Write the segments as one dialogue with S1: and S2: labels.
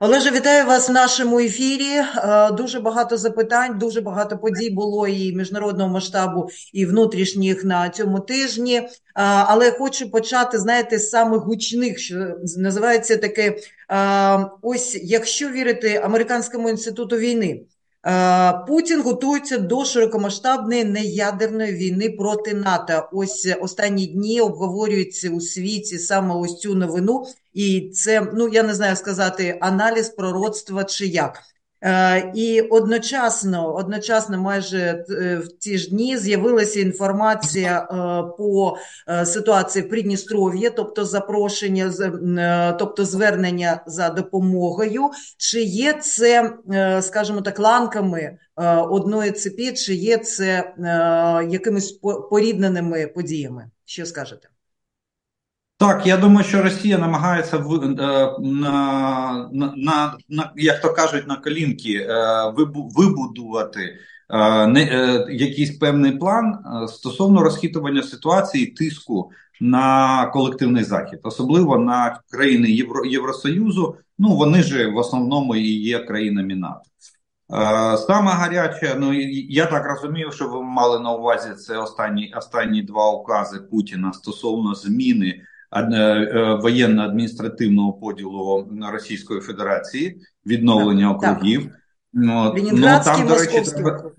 S1: Олеже, вітаю вас в нашому ефірі. Е, дуже багато запитань, дуже багато подій було і міжнародного масштабу, і внутрішніх на цьому тижні. Е, але хочу почати, знаєте, з самих гучних, що називається таке: е, ось якщо вірити американському інституту війни. Путін готується до широкомасштабної неядерної війни проти НАТО. Ось останні дні обговорюється у світі саме ось цю новину, і це ну я не знаю сказати аналіз пророцтва чи як. Е, і одночасно, одночасно, майже е, в ті ж дні з'явилася інформація е, по ситуації в Придністров'ї, тобто запрошення, тобто звернення за допомогою. Чи є це, скажімо так, ланками одної цепі, чи є це якимись порідненими подіями? Що скажете?
S2: Так, я думаю, що Росія намагається в е, на, на, на як то кажуть, на колінки е, вибудувати е, не якийсь певний план стосовно розхитування ситуації тиску на колективний захід, особливо на країни Євро, Євросоюзу. Ну вони ж в основному і є країнами НАТО. Саме гаряче, ну я так розумію, що ви мали на увазі це останні останні два укази Путіна стосовно зміни. Е, е, воєнно-адміністративного поділу Російської Федерації, відновлення так, округів. Так.
S1: Ну, ну, там, до речі, треба...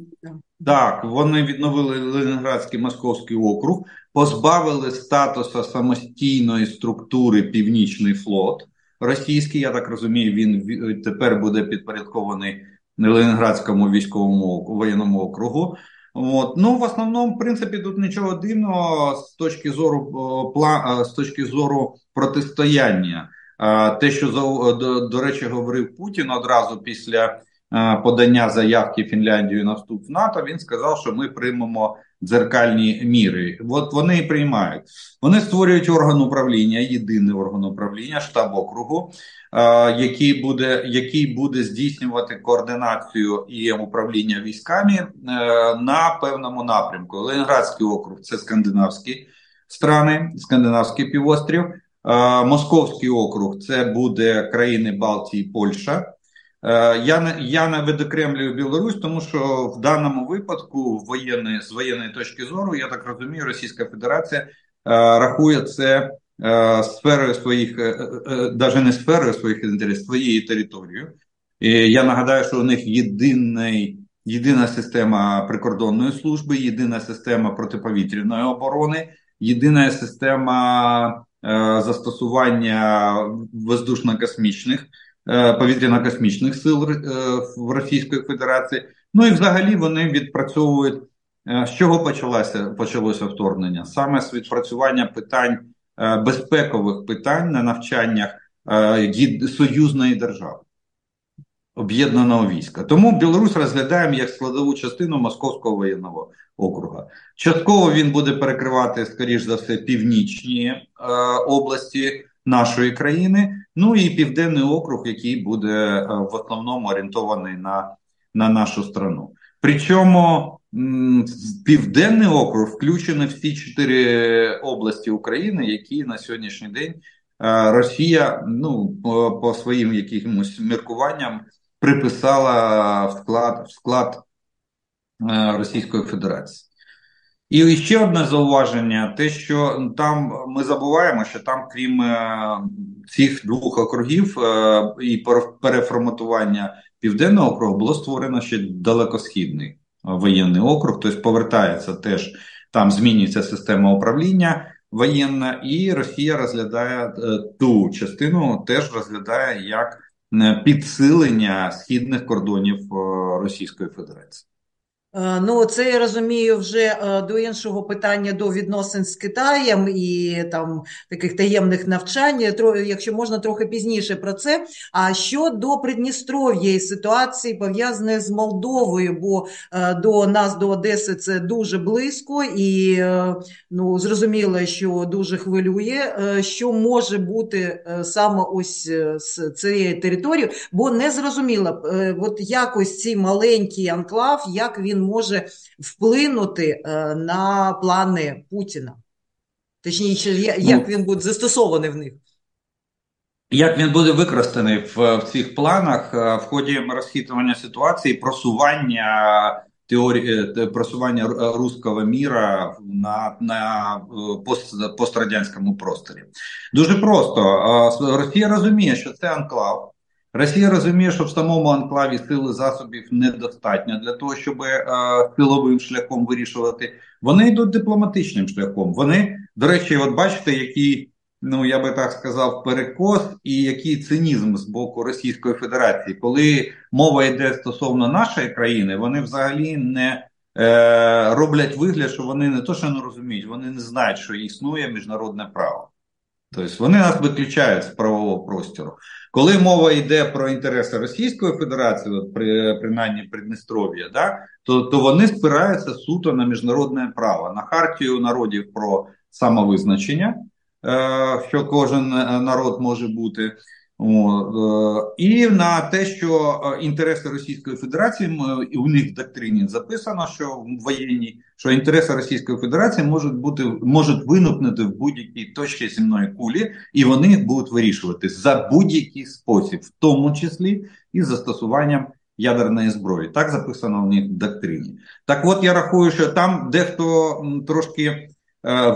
S2: Так, вони відновили Ленінградський московський округ, позбавили статусу самостійної структури Північний флот російський. Я так розумію, він тепер буде підпорядкований Ленінградському військовому воєнному округу. От. Ну, в основному, в принципі, тут нічого дивного з точки зору з точки зору протистояння. Те, що до, до речі, говорив Путін одразу після подання заявки Фінляндії на вступ в НАТО, він сказав, що ми приймемо дзеркальні міри. От вони і приймають. Вони створюють орган управління, єдиний орган управління, штаб округу, який буде який буде здійснювати координацію і управління військами е, на певному напрямку. Ленінградський округ це скандинавські страни, скандинавський півострів. Московський округ це буде країни Балтії, Польща. Е, я не я не видокремлюю Білорусь, тому що в даному випадку воєнної з воєнної точки зору, я так розумію, Російська Федерація е, рахує це е, сферою своїх, навіть не сферою своїх інтересів, своєю територією. І Я нагадаю, що у них єдиний, єдина система прикордонної служби, єдина система протиповітряної оборони, єдина система застосування воздушно-космічних. Е, повітряно-космічних сил е, в Російської Федерації. Ну і взагалі вони відпрацьовують е, з чого почалося почалося вторгнення? Саме з відпрацювання питань безпекових питань на навчаннях союзної держави. Об'єднаного війська. Тому Білорусь розглядаємо як складову частину Московського воєнного округа. Частково він буде перекривати, скоріш за все, північні е, області нашої країни. Ну і південний округ, який буде е, в основному орієнтований на, на нашу страну. Причому Південний округ включений в ті чотири області України, які на сьогоднішній день е, Росія ну по, своїм якимось міркуванням приписала вклад в склад е, Російської Федерації. І ще одне зауваження: те, що там ми забуваємо, що там, крім е, цих двох округів е, і переформатування південного округу, було створено ще далекосхідний воєнний округ. Тобто повертається теж там, змінюється система управління воєнна, і Росія розглядає е, ту частину, теж розглядає як підсилення східних кордонів Російської Федерації.
S1: Е, ну, це я розумію вже е, до іншого питання до відносин з Китаєм і там таких таємних навчань, якщо можна трохи пізніше про це. А щодо Придністров'я і ситуації пов'язаної з Молдовою, бо е, до нас, до Одеси, це дуже близько, і ну, зрозуміло, що дуже хвилює, що може бути саме ось з цієї території, бо не зрозуміло, от якось цей маленький анклав, як він може вплинути е, на плани Путіна? Точніше, як ну, він буде застосований в них?
S2: як він буде використаний в, в цих планах в ході розхитування ситуації, просування теорії е, просування руського міра на на пост, пострадянському просторі? Дуже просто Росія розуміє, що це анклав. Росія розуміє, що в самому анклаві сили засобів недостатньо для того, щоб е, силовим шляхом вирішувати. Вони йдуть дипломатичним шляхом. Вони, до речі, от бачите, який, ну я би так сказав, перекос і який цинізм з боку Російської Федерації, коли мова йде стосовно нашої країни, вони взагалі не е, роблять вигляд, що вони не то, що не розуміють, вони не знають, що існує міжнародне право. Тобто вони нас виключають з правового простору. Коли мова йде про інтереси Російської Федерації, от при принаймні Придністров'я, да, то то вони спираються суто на міжнародне право, на хартію народів про самовизначення, е, що кожен народ може бути. Е, і на те, що е, інтереси Російської Федерації і у них в доктрині записано, що в воєнній що інтереси Російської Федерації можуть бути можуть виникнути в будь-якій точці земної кулі, і вони будуть вирішувати за будь-який спосіб, в тому числі і застосуванням ядерної зброї. Так записано в них в доктрині. Так, от я рахую, що там дехто трошки е,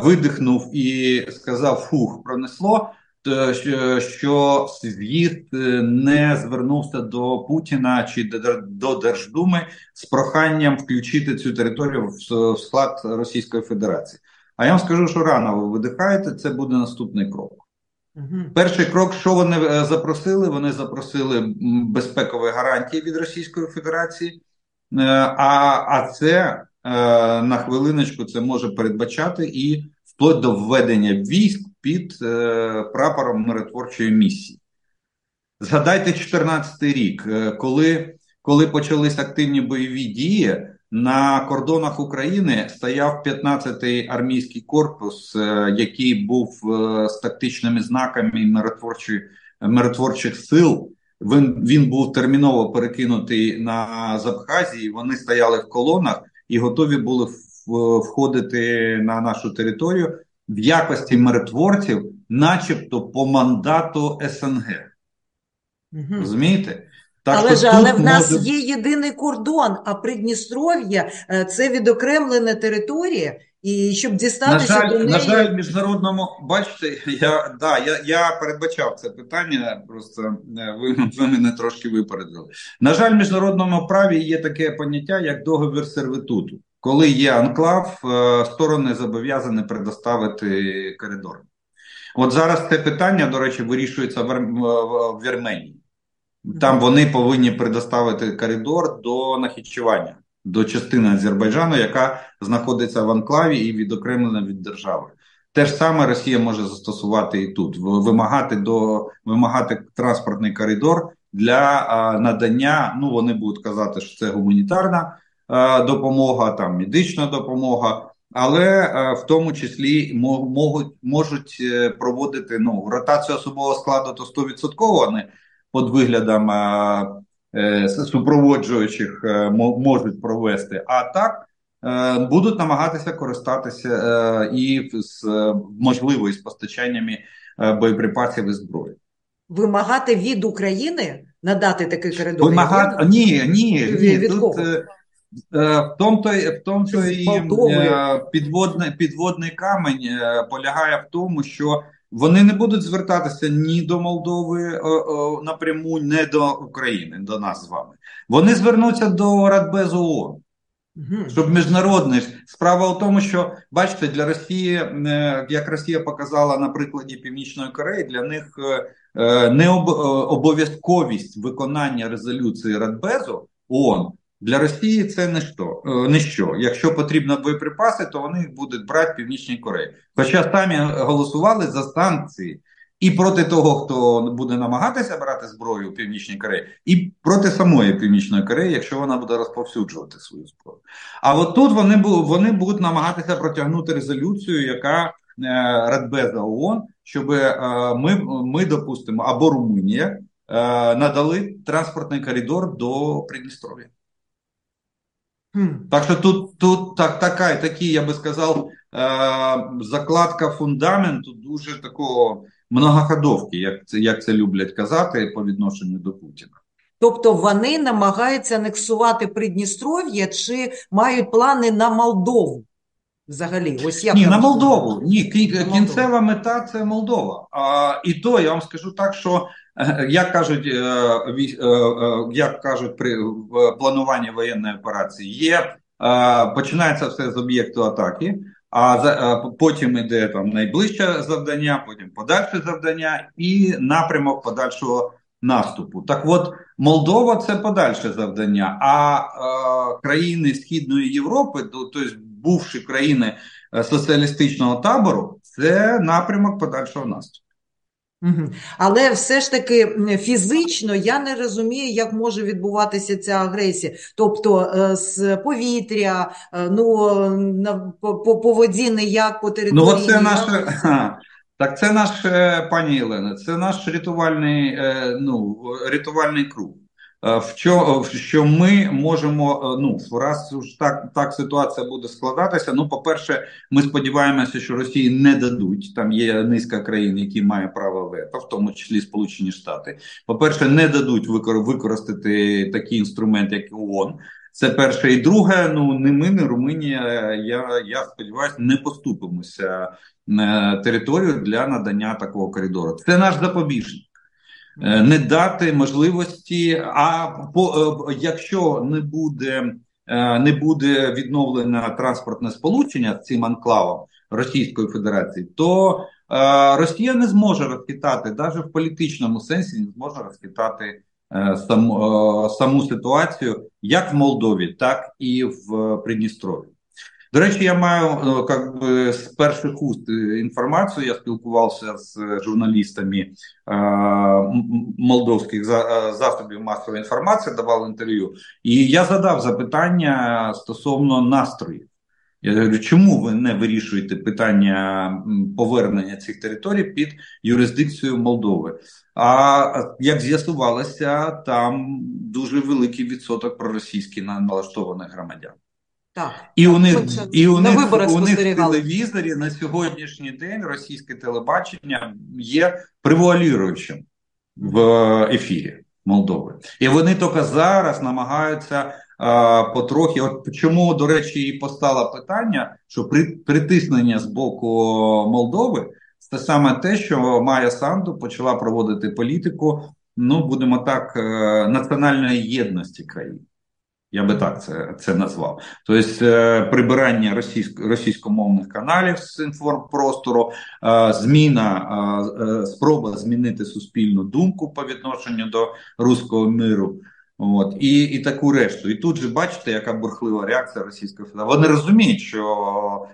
S2: видихнув і сказав: фух, пронесло. Е, що з'їзд е, не звернувся до Путіна чи до Держдуми з проханням включити цю територію в склад Російської Федерації. А я вам скажу, що рано ви видихаєте, це буде наступний крок. Угу. Перший крок, що вони е, запросили? Вони запросили безпекові гарантії від Російської Федерації, а а це на хвилиночку це може передбачати і вплоть до введення військ під е, прапором миротворчої місії. Згадайте 2014 рік, е, коли коли почались активні бойові дії, на кордонах України стояв 15-й армійський корпус, е, який був з тактичними знаками миротворчих, миротворчих сил. Він він був терміново перекинутий на Забхазії. Вони стояли в колонах і готові були входити на нашу територію в якості миротворців, начебто по мандату СНГ. Угу. Розумієте?
S1: Так, але ж але в нас може... є єдиний кордон, а Придністров'я е, це відокремлена територія. І щоб дістатися
S2: на жаль,
S1: до неї...
S2: на жаль, міжнародному бачите, я да я я передбачав це питання. Просто е, ви, ви мене трошки випередили. На жаль, в міжнародному праві є таке поняття як договір сервітуту. Коли є анклав, е, сторони зобов'язані предоставити коридор. От зараз це питання, до речі, вирішується в Вірменії. Там вони повинні предоставити коридор до нахічування, до частини Азербайджану, яка знаходиться в анклаві і відокремлена від держави. Те ж саме Росія може застосувати і тут, вимагати до вимагати транспортний коридор для надання. Ну вони будуть казати, що це гуманітарна. Е, допомога, там медична допомога, але е, в тому числі можуть можуть е, проводити ну ротацію особового складу то 100% вони під виглядом супроводжуючих можуть провести. А так будуть намагатися користатися і з можливо з постачаннями боєприпасів і зброї.
S1: Вимагати від України надати такий коридор?
S2: Вимагати ні, ні, ні. Від тут, кого? Е, в тому то в тому то і е, підводний, підводний камень е, полягає в тому, що вони не будуть звертатися ні до Молдови напряму, ні до України, до нас з вами. Вони звернуться до Радбезу ООН. Щоб міжнародний справа в тому, що бачите, для Росії, як Росія показала на прикладі Північної Кореї, для них не обов'язковість виконання резолюції Радбезу ООН для Росії це не що. Е, не що. Якщо потрібно боєприпаси, то вони будуть брати Північній Кореї. Хоча самі голосували за санкції і проти того, хто буде намагатися брати зброю у Північній Кореї, і проти самої Північної Кореї, якщо вона буде розповсюджувати свою зброю. А от тут вони вони будуть намагатися протягнути резолюцію, яка е, Радбеза ООН, щоб е, ми, ми допустимо, або Румунія надали транспортний коридор до Придністров'я. Так що тут тут так, така, такий, я би сказав, е, закладка фундаменту дуже такого многоходовки, як це як це люблять казати по відношенню до Путіна.
S1: Тобто вони намагаються анексувати Придністров'я чи мають плани на Молдову? Взагалі, ось як
S2: ні, на Молдову. Ні, кінцева мета це Молдова. А, І то я вам скажу так, що як кажуть, е, е, як кажуть при плануванні воєнної операції, є починається все з об'єкту атаки. А потім іде там найближче завдання, потім подальше завдання і напрямок подальшого наступу. Так от Молдова це подальше завдання, а е, країни Східної Європи, тобто бувші країни е, соціалістичного табору, це напрямок подальшого наступу.
S1: Але все ж таки фізично я не розумію, як може відбуватися ця агресія. Тобто е, з повітря, ну на по, по воді ніяк по території.
S2: Ну, це наша так, це наш е, пані Єлена, це наш рятувальний е, ну, рятувальний круг. Е, в що, ми можемо, ну раз уж так так ситуація буде складатися. Ну, по-перше, ми сподіваємося, що Росії не дадуть. Там є низка країн, які мають право вето, в тому числі Сполучені Штати. По-перше, не дадуть використати такий інструмент, як ООН. Це перше і друге. Ну не ми, не Румунія. Я я сподіваюся, не поступимося Е, територію для надання такого коридору. Це наш запобіжник. Е, не дати можливості, а по, е, якщо не буде не буде відновлено транспортне сполучення з цим анклавом Російської Федерації, то Росія не зможе розхитати, навіть в політичному сенсі не зможе розхитати саму, саму ситуацію як в Молдові, так і в Придністрові. До речі, я маю ну, как би, з перших уст е, інформацію. Я спілкувався з журналістами е, молдовських е, засобів масової інформації, давав інтерв'ю, і я задав запитання стосовно настроїв. Я говорю, чому ви не вирішуєте питання повернення цих територій під юрисдикцію Молдови? А як з'ясувалося, там дуже великий відсоток проросійських налаштованих громадян.
S1: Так,
S2: і у них і у них, у них в телевізорі на сьогоднішній день російське телебачення є превуаліруючим в ефірі Молдови. І вони тільки зараз намагаються а, потрохи. От чому, до речі, і постало питання, що при притиснення з боку Молдови це саме те, що Майя Санду почала проводити політику. Ну будемо так, е, національної єдності країн. Я би так це це назвав. Тобто е, прибирання російсько російськомовних каналів з інформпростору, е, зміна, е, спроба змінити суспільну думку по відношенню до руського миру. От і і таку решту. І тут же бачите, яка бурхлива реакція Російської Федерації. Вони розуміють, що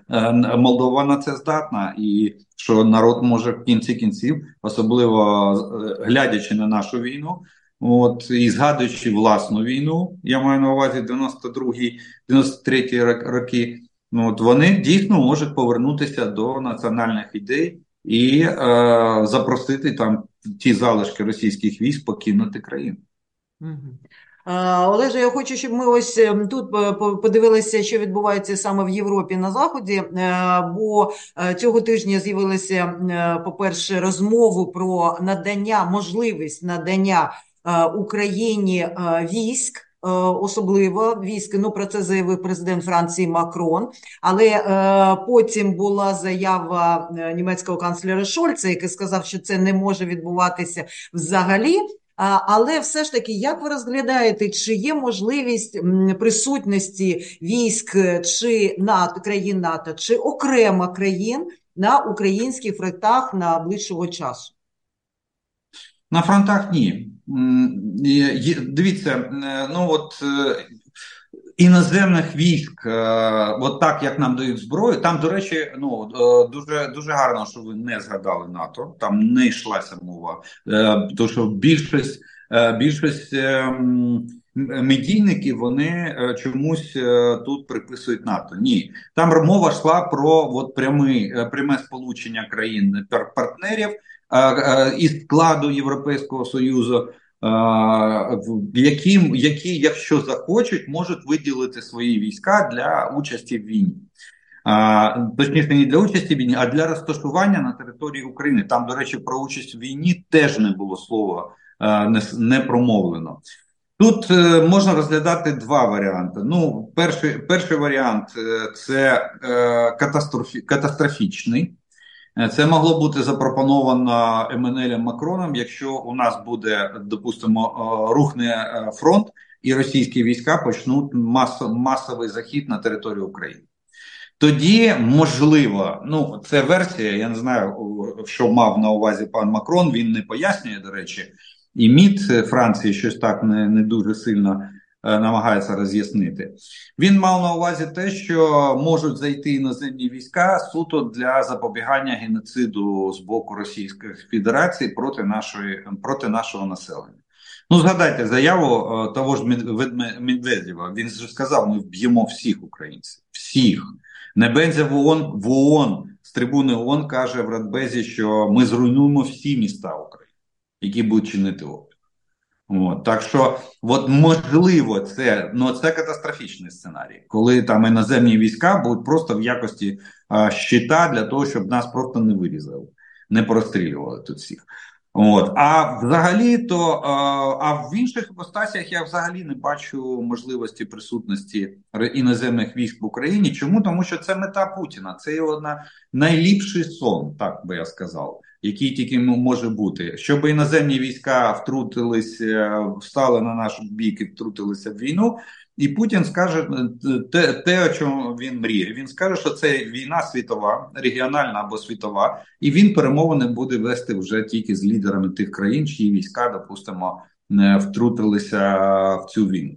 S2: Молдова на це здатна, і що народ може в кінці кінців, особливо глядячи на нашу війну. От і згадуючи власну війну, я маю на увазі 92-й, 93-й роки. Ну, от вони дійсно можуть повернутися до національних ідей і е, запросити там ті залишки російських військ покинути країну.
S1: Олеже, я хочу, щоб ми ось ем, тут е, подивилися, що відбувається саме в Європі на Заході, е, бо е, цього тижня з'явилися, по-перше, розмову про надання, можливість надання Україні е, військ. Е, особливо військ, ну про це заявив президент Франції Макрон. Але е, потім була заява німецького канцлера Шольца, який сказав, що це не може відбуватися взагалі. А, але все ж таки, як ви розглядаєте, чи є можливість присутності військ чи НАТО країн НАТО, чи окремо країн на українських фронтах на ближчого часу?
S2: На фронтах ні. Дивіться, е, ну от е, іноземних військ, е, от так як нам дають зброю, там, до речі, ну дуже дуже гарно, що ви не згадали НАТО. Там не йшлася мова, тому що більшість більшість медійників вони чомусь тут приписують НАТО. Ні, там мова йшла про от пряме, пряме сполучення країн партнерів із складу Європейського союзу, які, які, якщо захочуть, можуть виділити свої війська для участі в війні. Точніше, не для участі в війні, а для розташування на території України. Там, до речі, про участь в війні теж не було слова не, не промовлено. Тут е, можна розглядати два варіанти. Ну, перший перший варіант е, це е, катастрофі, катастрофічний. Це могло бути запропоновано Еммануелем Макроном, якщо у нас буде, допустимо, рухне фронт, і російські війська почнуть мас, масовий захід на територію України. Тоді можливо, ну це версія. Я не знаю, що мав на увазі пан Макрон. Він не пояснює, до речі, і МІД Франції щось так не, не дуже сильно е, намагається роз'яснити. Він мав на увазі те, що можуть зайти іноземні війська суто для запобігання геноциду з боку Російської Федерації проти нашої проти нашого населення. Ну, згадайте заяву е, того ж Медведєва. Він ж сказав: ми вб'ємо всіх українців, всіх. Небензя в ООН в ООН з трибуни ООН каже в Радбезі, що ми зруйнуємо всі міста України які будуть чинити опір. От, Так що, от можливо, це ну це катастрофічний сценарій, коли там іноземні війська будуть просто в якості а, щита для того, щоб нас просто не вирізали, не прострілювали тут всіх. От. А взагалі, то а, в інших іпостасіях я взагалі не бачу можливості присутності іноземних військ в Україні. Чому? Тому що це мета Путіна, це його на найліпший сон, так би я сказав який тільки може бути, щоб іноземні війська втрутилися, встали на наш бік і втрутилися в війну. І Путін скаже е, те, те, о чому він мріє. Він скаже, що це війна світова, регіональна або світова, і він перемовини буде вести вже тільки з лідерами тих країн, чиї війська, допустимо, не втрутилися в цю війну.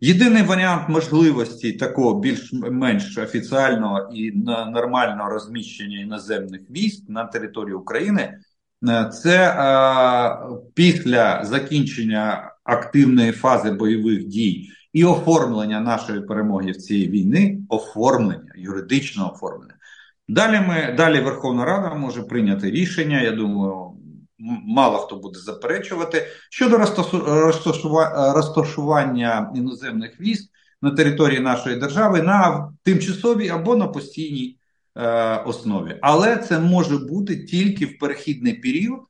S2: Єдиний варіант можливості такого більш-менш офіціального і нормального розміщення іноземних військ на території України е, це е, після закінчення активної фази бойових дій і оформлення нашої перемоги в цій війни, оформлення, юридичного оформлення. Далі ми далі Верховна Рада може прийняти рішення. Я думаю, мало хто буде заперечувати щодо розташування іноземних військ на території нашої держави на тимчасовій або на постійній е, основі. Але це може бути тільки в перехідний період.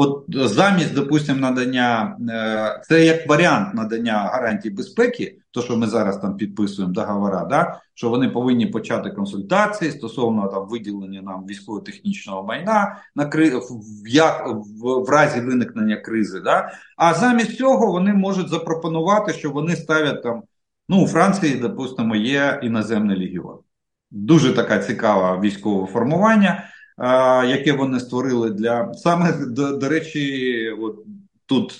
S2: От замість, допустимо, надання е, це як варіант надання гарантій безпеки, то що ми зараз там підписуємо договора, да, що вони повинні почати консультації стосовно там виділення нам військово-технічного майна на кри... в, як в, разі виникнення кризи. Да, А замість цього вони можуть запропонувати, що вони ставлять там. Ну, у Франції, допустимо, є іноземний легіон. Дуже така цікава військове формування яке вони створили для саме до, до речі, от тут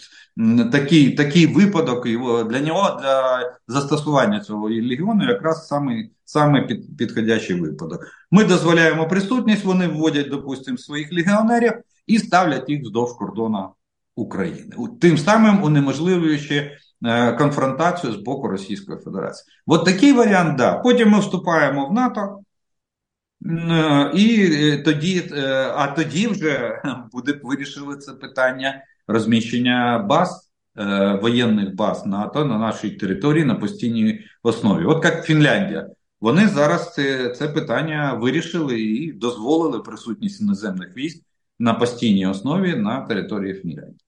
S2: такий такий випадок, і для нього для застосування цього легіону якраз саме саме під, підходящий випадок. Ми дозволяємо присутність, вони вводять, допустимо, своїх легіонерів і ставлять їх вздовж кордону України, тим самим унеможливлюючи. Е, конфронтацію з боку Російської Федерації. От такий варіант, да. Потім ми вступаємо в НАТО, і е, тоді, е, а тоді вже буде вирішили це питання розміщення баз воєнних баз НАТО на нашій території на постійній основі. От як Фінляндія, вони зараз це, це питання вирішили і дозволили присутність іноземних військ на постійній основі на території Фінляндії.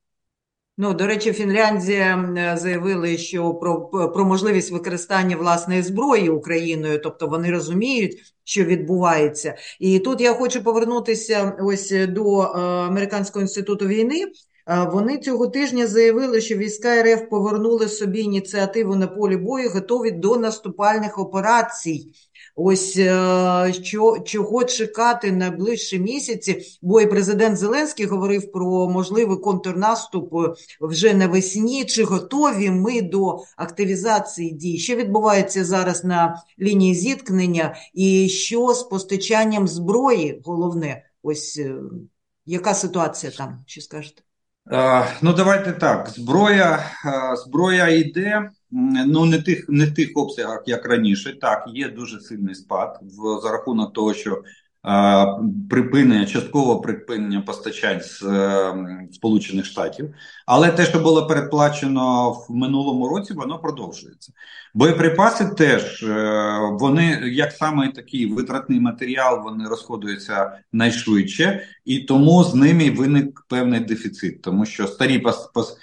S1: Ну, до речі, Фінляндія заявили, що про про можливість використання власної зброї Україною, тобто вони розуміють, що відбувається. І тут я хочу повернутися ось до е, Американського інституту війни. Е, вони цього тижня заявили, що війська РФ повернули собі ініціативу на полі бою, готові до наступальних операцій. Ось е, що, чого чекати найближчі місяці, бо і президент Зеленський говорив про можливий контрнаступ вже навесні. Чи готові ми до активізації дій? Що відбувається зараз на лінії зіткнення, і що з постачанням зброї? Головне, ось е, яка ситуація там? Чи скажете?
S2: Ну, давайте так. Зброя зброя йде, ну не тих не тих обсягах, як раніше. Так, є дуже сильний спад в за рахунок того, що припинення, частково припинення постачань з Сполучених Штатів, але те, що було передплачено в минулому році, воно продовжується. Боєприпаси теж вони як саме такий витратний матеріал, вони розходуються найшвидше, і тому з ними виник певний дефіцит, тому що старі пос, пос,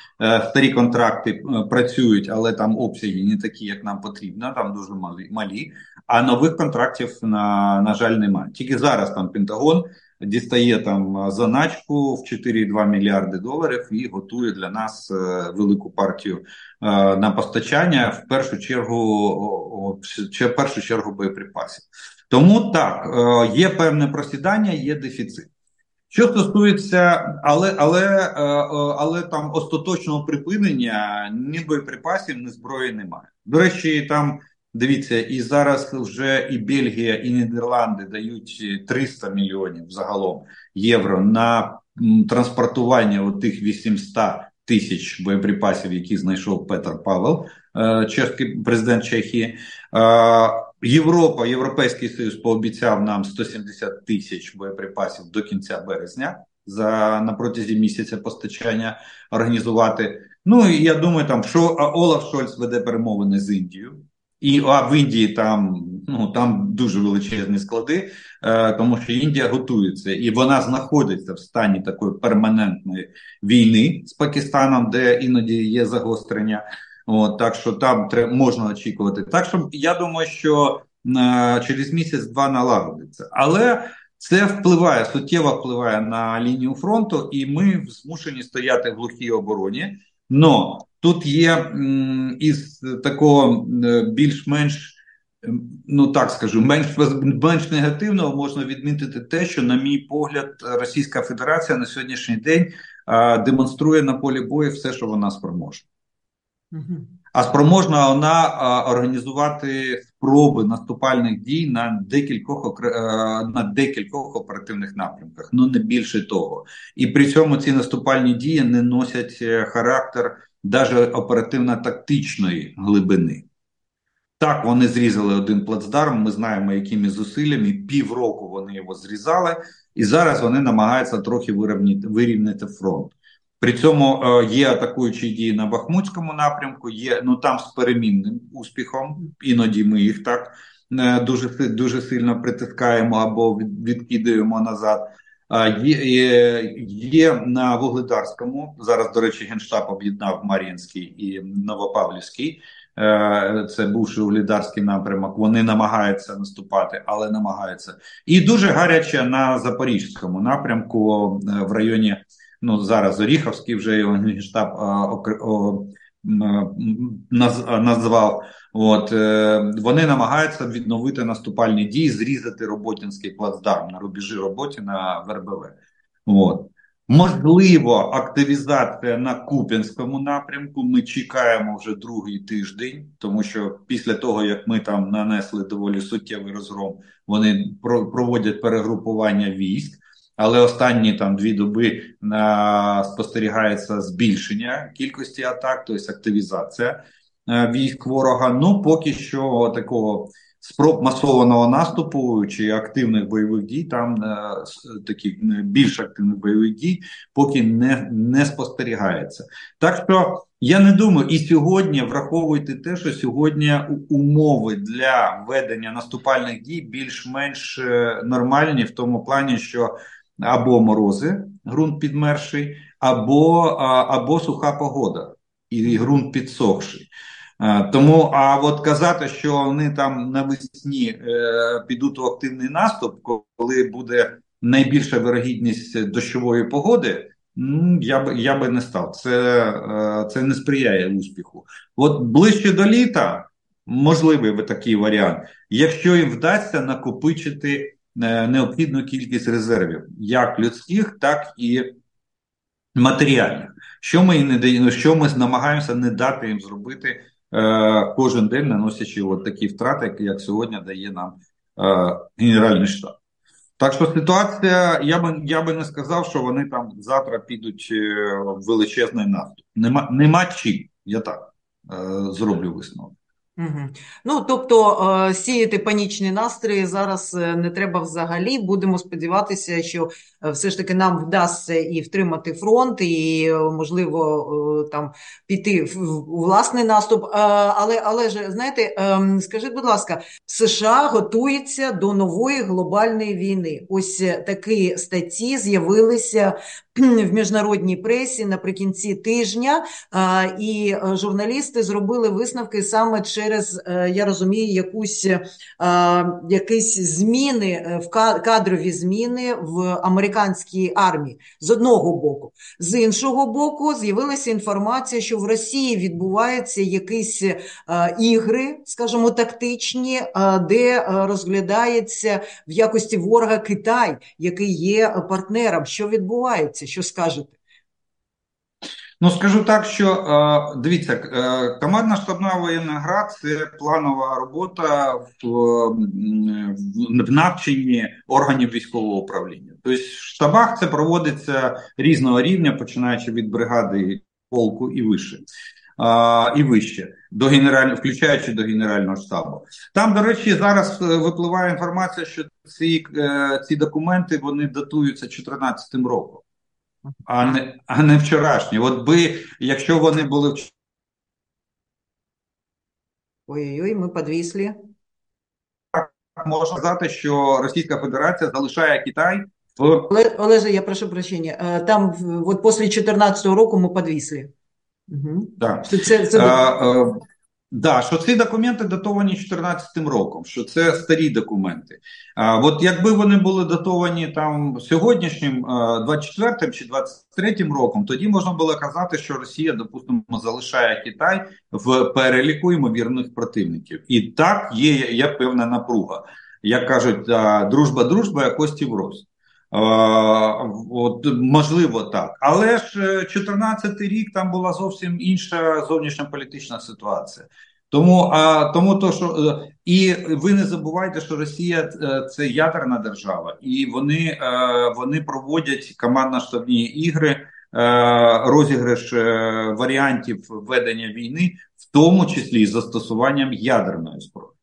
S2: старі контракти працюють, але там обсяги не такі, як нам потрібно, там дуже малі. малі а нових контрактів на на жаль немає. Тільки зараз там Пентагон дістає там заначку в 4,2 мільярди доларів і готує для нас е, велику партію е, на постачання в першу чергу в першу чергу боєприпасів. Тому так е, є певне просідання, є дефіцит. Що стосується, але але але там остаточного припинення ні боєприпасів, ні зброї немає. До речі, там Дивіться, і зараз вже і Бельгія, і Нідерланди дають 300 мільйонів загалом євро на транспортування тих 800 тисяч боєприпасів, які знайшов Петр Павел, е, чеський президент Чехії. Е, Європа, Європейський Союз пообіцяв нам 170 тисяч боєприпасів до кінця березня за на протязі місяця постачання організувати. Ну і я думаю, там що Олаф Шольц веде перемовини з Індією. І а в Індії там ну там дуже величезні склади, е, тому що Індія готується і вона знаходиться в стані такої перманентної війни з Пакистаном, де іноді є загострення. От, Так що там треба, можна очікувати. Так що я думаю, що е, через місяць-два налагодиться. Але це впливає суттєво впливає на лінію фронту, і ми змушені стояти в глухій обороні. Но тут є із такого е, більш-менш, ну так скажу, менш менш негативного можна відмітити те, що, на мій погляд, Російська Федерація на сьогоднішній день демонструє на полі бою все, що вона спроможна. А спроможна вона організувати спроби наступальних дій на декількох а, на декількох оперативних напрямках, ну не більше того. І при цьому ці наступальні дії не носять е, характер навіть оперативно-тактичної глибини. Так, вони зрізали один плацдарм. Ми знаємо, якими зусиллями півроку вони його зрізали, і зараз вони намагаються трохи вирівняти фронт. При цьому е, є атакуючі дії на Бахмутському напрямку, є ну там з перемінним успіхом. Іноді ми їх так е, дуже дуже сильно притискаємо або відкидаємо назад. Є, є є на Вугледарському зараз. До речі, генштаб об'єднав Мар'їнський і Новопавлівський. Е, це бувший Угледарський напрямок. Вони намагаються наступати, але намагаються. І дуже гаряче на Запорізькому напрямку в районі ну зараз Оріховський вже його генштаб назвав. От е, вони намагаються відновити наступальні дії, зрізати Роботінський плацдарм на рубежі роботі на ВРБВ. От. Можливо, активізація на Куп'янському напрямку. Ми чекаємо вже другий тиждень, тому що після того як ми там нанесли доволі суттєвий розгром, вони проводять перегрупування військ але останні там дві доби а, спостерігається збільшення кількості атак, тобто активізація а, військ ворога. Ну поки що такого спроб масованого наступу чи активних бойових дій, там а, таких більш активних бойових дій, поки не, не спостерігається. Так що. Я не думаю, і сьогодні враховуйте те, що сьогодні умови для ведення наступальних дій більш-менш е, нормальні в тому плані, що або морози, ґрунт підмерший, або або суха погода, і ґрунт підсохший. Тому а от казати, що вони там навесні е, підуть у активний наступ, коли буде найбільша вирогідність дощової погоди, я б я би не став. Це е, це не сприяє успіху. От ближче до літа можливий би такий варіант, якщо їм вдасться накопичити необхідну кількість резервів, як людських, так і матеріальних. Що ми не даємо, що ми намагаємося не дати їм зробити е, кожен день, наносячи от такі втрати, як сьогодні дає нам е, Генеральний штаб. Так що ситуація, я би я би не сказав, що вони там завтра підуть е, в величезний наступ. Нема нема чим, я так е, зроблю висновок.
S1: Угу. Ну, тобто е, сіяти панічні настрої зараз е, не треба взагалі. Будемо сподіватися, що е, все ж таки нам вдасться і втримати фронт, і можливо там піти у власний наступ. Але але ж знаєте, ем, скажіть, будь ласка, США готується до нової глобальної війни. Ось такі статті з'явилися в міжнародній пресі наприкінці тижня, і журналісти зробили висновки саме через е, я розумію, якусь е, якісь зміни е, в кадрові зміни в американській армії з одного боку. З іншого боку, з'явилася інформація, що в Росії відбуваються якісь ігри, скажімо, тактичні, де розглядається в якості ворога Китай, який є партнером. Що відбувається? Що скажете?
S2: Ну скажу так, що е, дивіться, е, командна штабна воєнна гра це планова робота в, в навчанні органів військового управління. Тобто, в штабах це проводиться різного рівня, починаючи від бригади полку і вище. І вище до генерального, включаючи до генерального штабу, там до речі, зараз е, випливає інформація, що ці ці документи вони датуються 2014 роком а не а не вчорашні. От би, якщо вони були вчора.
S1: Ой-ой, ми підвісли.
S2: Можна сказати, що Російська Федерація залишає Китай в
S1: Олеже, я прошу прощення. Е, там от після 2014 року ми підвісли.
S2: Угу. Так. Це, це... А, а, Да, що ці документи датовані 2014 роком, що це старі документи. А от якби вони були датовані там сьогоднішнім 24 чи 23 роком, тоді можна було казати, що Росія, допустимо, залишає Китай в переліку ймовірних противників. І так є, є певна напруга. Як кажуть, дружба, дружба, а кості в рост. От, Можливо, так. Але ж 2014 е, рік там була зовсім інша зовнішня політична ситуація. Тому а, тому то, що е, і ви не забувайте, що Росія е, це ядерна держава, і вони вони проводять командно-штабні ігри, розіграш варіантів ведення війни, в тому числі з застосуванням ядерної зброї.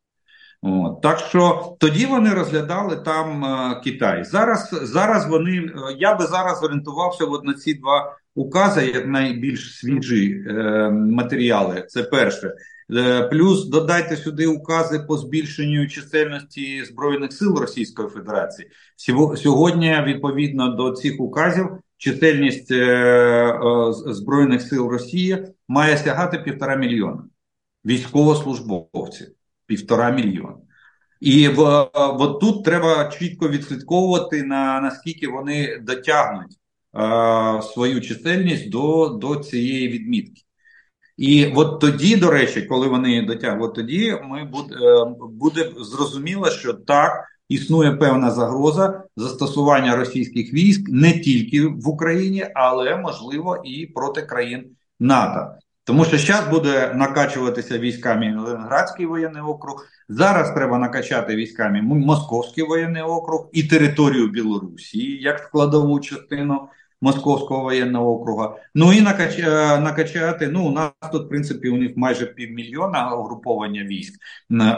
S2: От. Так що тоді вони розглядали там е, Китай. Зараз зараз вони е, я би зараз орієнтувався от на ці два укази, як найбільш свіжі е, матеріали. Це перше. Е, плюс додайте сюди укази по збільшенню чисельності збройних сил Російської Федерації. Сьогодні, відповідно до цих указів, чисельність е, е, збройних сил Росії має сягати півтора мільйона військовослужбовців півтора мільйона. І в, от тут треба чітко відслідковувати на наскільки вони дотягнуть е, свою чисельність до до цієї відмітки. І от тоді, до речі, коли вони дотягнуть, от тоді ми буде, буде зрозуміло, що так існує певна загроза застосування російських військ не тільки в Україні, але можливо і проти країн НАТО. Тому що зараз буде накачуватися військами Ленінградський воєнний округ. Зараз треба накачати військами Московський воєнний округ і територію Білорусі як складову частину Московського воєнного округа. Ну і накач... Е, накачати. Ну у нас тут в принципі у них майже півмільйона угруповання військ,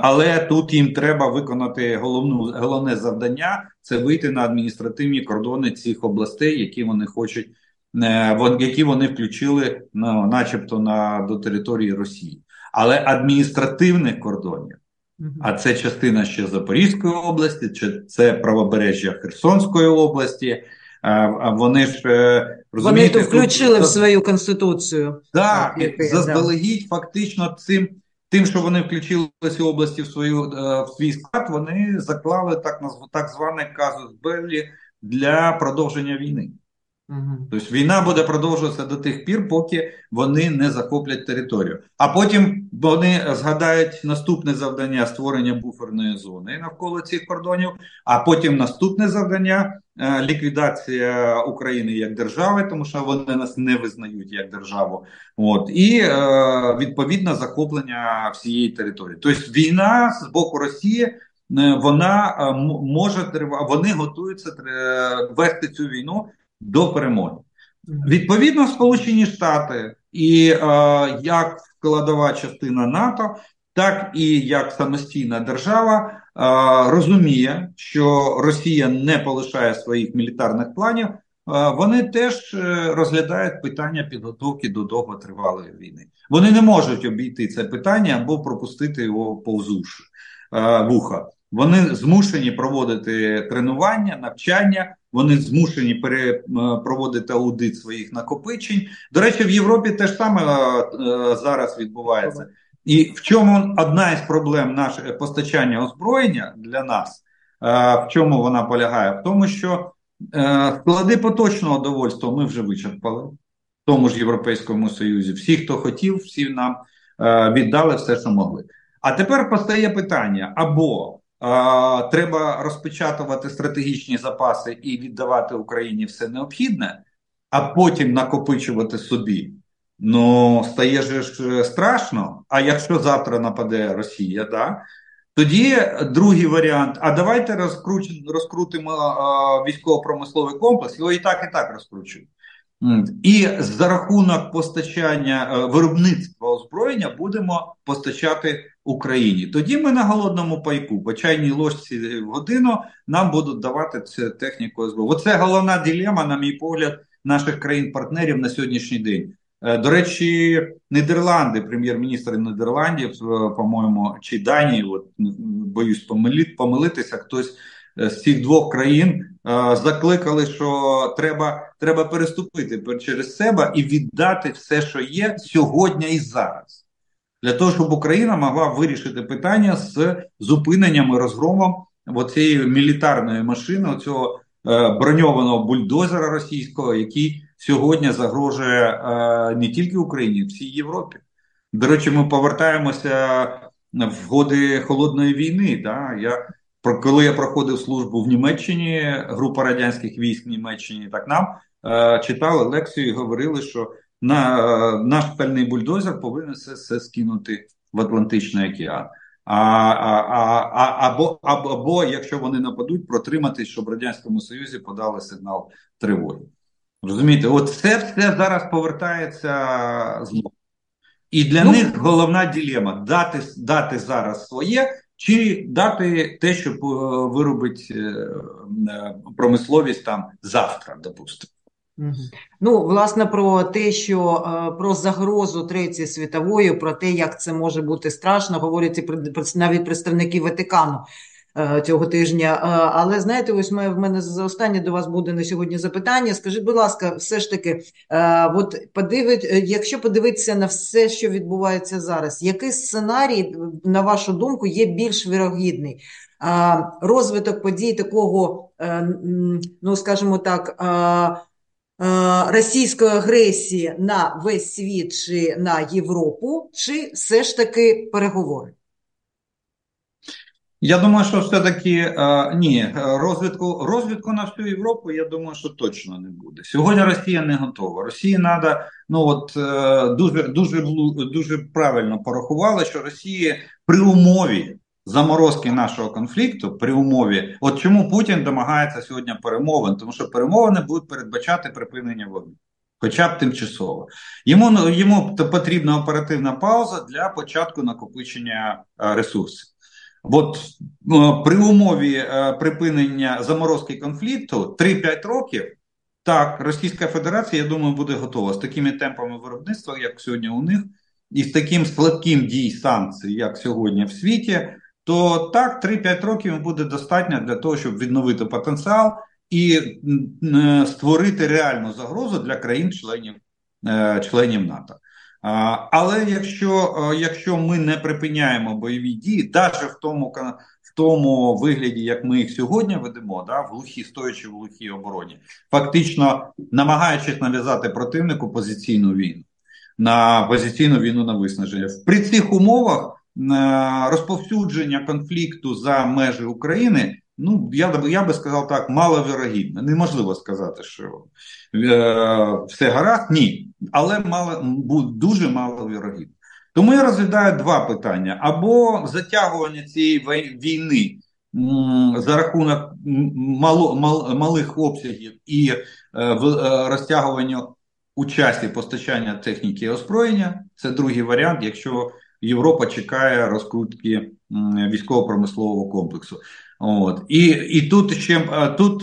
S2: але тут їм треба виконати головну головне завдання це вийти на адміністративні кордони цих областей, які вони хочуть. Е, які вони включили ну, начебто на до території Росії, але адміністративних кордонів. А це частина ще Запорізької області, чи це правобережжя Херсонської області. А вони ж е,
S1: розумієте, Вони то включили тут, в свою конституцію.
S2: Так, так заздалегідь, фактично, цим тим, що вони включили ці області в свою е, в свій склад, вони заклали так так званий казус Беллі для продовження війни. Угу. Тобто війна буде продовжуватися до тих пір, поки вони не захоплять територію. А потім вони згадають наступне завдання створення буферної зони навколо цих кордонів. А потім наступне завдання е, ліквідація України як держави, тому що вони нас не визнають як державу. От і е, відповідно захоплення всієї території. Тобто війна з боку Росії. Е, вона може вони готуються вести цю війну до перемоги. Відповідно, Сполучені Штати і е, як складова частина НАТО так і як самостійна держава розуміє, що Росія не полишає своїх мілітарних планів. Вони теж е, розглядають питання підготовки до довготривалої війни. Вони не можуть обійти це питання або пропустити його повз уші, вуха. Вони змушені проводити тренування, навчання. Вони змушені пере, проводити аудит своїх накопичень. До речі, в Європі теж саме зараз відбувається. І в чому одна із проблем нашого постачання озброєння для нас, в чому вона полягає? В тому, що е, склади поточного довольства ми вже вичерпали в тому ж Європейському Союзі. Всі, хто хотів, всі нам е, віддали все, що могли. А тепер постає питання: або е, треба розпечатувати стратегічні запаси і віддавати Україні все необхідне, а потім накопичувати собі. Ну, стає ж е, страшно. А якщо завтра нападе Росія, да? тоді другий варіант: а давайте розкрутимо, розкрутимо військово-промисловий комплекс, його і так, і так розкручують. І за рахунок постачання е, виробництва озброєння будемо постачати Україні. Тоді ми на голодному пайку, по чайній ложці в годину нам будуть давати цю техніку озброєння. Оце головна дилема, на мій погляд, наших країн-партнерів на сьогоднішній день. Е, до речі, Нідерланди, прем'єр-міністр Нідерландів, е, по-моєму, чи Данії, от боюсь помилитися, хтось е, з цих двох країн закликали, що треба треба переступити через себе і віддати все, що є сьогодні і зараз, для того, щоб Україна могла вирішити питання з зупиненням і розгромом цієї мілітарної машини, цього броньованого бульдозера російського, який сьогодні загрожує е, не тільки Україні, всій Європі. До речі, ми повертаємося в годи холодної війни. Да? Я коли я проходив службу в Німеччині, група радянських військ в Німеччині, так нам е, читали лекцію і говорили, що на е, наш пальний бульдозер повинен все, все скинути в Атлантичний океан. А, а, а, Або, або, або якщо вони нападуть, протриматись, щоб радянському союзі подали сигнал тривоги. Розумієте, от це все зараз повертається знову. І для ну, них головна ділема дати дати зараз своє, чи дати те, що е, виробить е, промисловість там завтра, допустимо.
S1: Ну, власне, про те, що про загрозу Третьої світової, про те, як це може бути страшно, говорять і навіть представники Ватикану. Е, цього тижня. Е, але знаєте, ось ми в мене за останнє до вас буде на сьогодні запитання. Скажіть, будь ласка, все ж таки, е, от подивить, якщо подивитися на все, що відбувається зараз, який сценарій, на вашу думку, є більш вірогідний? Розвиток подій такого, ну скажімо так. Російської агресії на весь світ чи на Європу, чи все ж таки переговори?
S2: Я думаю, що все-таки е, ні, розвитку розвитку на всю Європу, я думаю, що точно не буде. Сьогодні Росія не готова. Росії треба, ну от е, дуже дуже дуже правильно порахували, що Росія при умові заморозки нашого конфлікту, при умові, от чому Путін домагається сьогодні перемовин, тому що перемовини будуть передбачати припинення вогню. Хоча б тимчасово. Йому йому потрібна оперативна пауза для початку накопичення е, ресурсів. От ну, при умові е, припинення заморозки конфлікту 3-5 років, так, Російська Федерація, я думаю, буде готова з такими темпами виробництва, як сьогодні у них, і з таким слабким дій санкцій, як сьогодні в світі, то так, 3-5 років буде достатньо для того, щоб відновити потенціал і е, створити реальну загрозу для країн-членів е, членів НАТО. Але якщо якщо ми не припиняємо бойові дії, навіть в тому в тому вигляді, як ми їх сьогодні ведемо, да, в глухій стоячи в глухій обороні, фактично намагаючись нав'язати противнику позиційну війну на позиційну війну на виснаження, при цих умовах розповсюдження конфлікту за межі України Ну, я я би сказав так, маловірогідно. Неможливо сказати, що е, все гаразд, ні. Але мало, дуже маловірогідно. Тому я розглядаю два питання: або затягування цієї війни м, за рахунок мало, мал, малих обсягів і е, в, е, розтягування у часі постачання техніки і озброєння. Це другий варіант, якщо Європа чекає розкрутки військово-промислового комплексу. От і і тут ще тут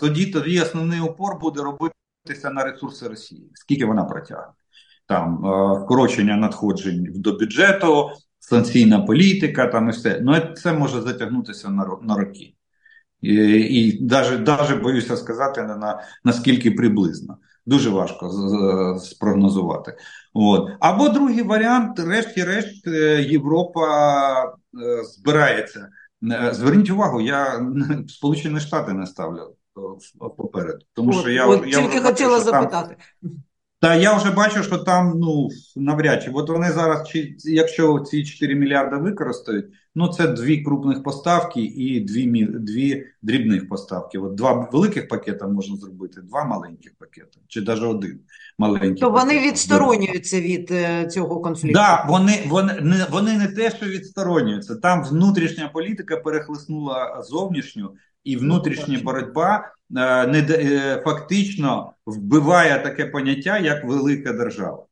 S2: тоді тоді основний упор буде робитися на ресурси Росії, скільки вона протягне там вкорочення надходжень до бюджету, санкційна політика, там і все. Ну це може затягнутися на на роки. І і навіть, навіть боюся сказати, на наскільки приблизно. Дуже важко спрогнозувати. От. Або другий варіант, решті-решт, е, Європа е, збирається. Е, зверніть увагу, я Сполучені Штати не ставлю попереду. Тому
S1: от,
S2: я,
S1: от,
S2: я
S1: тільки хотіла
S2: що
S1: запитати.
S2: Там, та я вже бачу, що там ну навряд чи. От вони зараз, чи якщо ці 4 мільярди використають, ну це дві крупних поставки і дві дві дрібних поставки. От два великих пакета можна зробити, два маленьких пакети, чи навіть один маленький.
S1: То вони відсторонюються від е, цього конфлікту.
S2: Так, да, вони вони не вони не те, що відсторонюються. Там внутрішня політика перехлеснула зовнішню, і внутрішня боротьба е, не е, фактично вбиває таке поняття, як велика держава.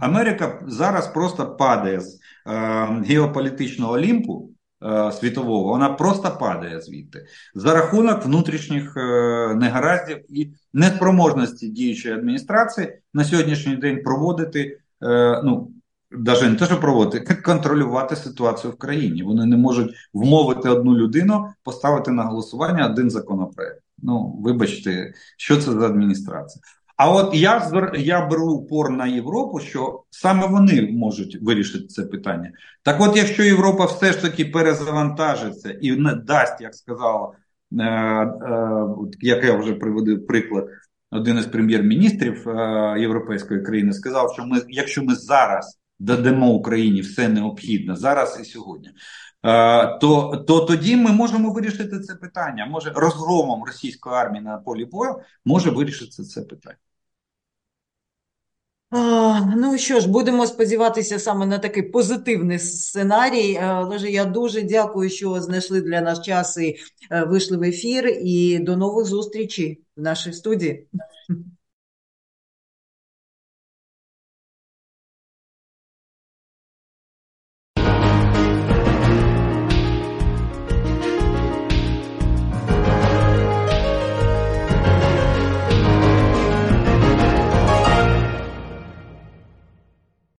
S2: Америка зараз просто падає з е, геополітичного олімпу світового, вона просто падає звідти за рахунок внутрішніх негараздів і неспроможності діючої адміністрації на сьогоднішній день проводити ну, навіть не те, що проводити, контролювати ситуацію в країні. Вони не можуть вмовити одну людину поставити на голосування один законопроект. Ну, вибачте, що це за адміністрація. А от я я беру упор на Європу, що саме вони можуть вирішити це питання. Так, от, якщо Європа все ж таки перезавантажиться і не дасть, як сказала, е, е, як я вже приводив приклад, один із прем'єр-міністрів е, Європейської країни сказав, що ми, якщо ми зараз дадемо Україні все необхідне зараз і сьогодні, е, то то тоді ми можемо вирішити це питання. Може, розгромом російської армії на полі бою може вирішити це питання.
S1: Ну що ж, будемо сподіватися саме на такий позитивний сценарій. Олеже, я дуже дякую, що знайшли для нас час і е, вийшли в ефір. І до нових зустрічей в нашій студії.